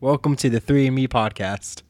Welcome to the Three and Me podcast.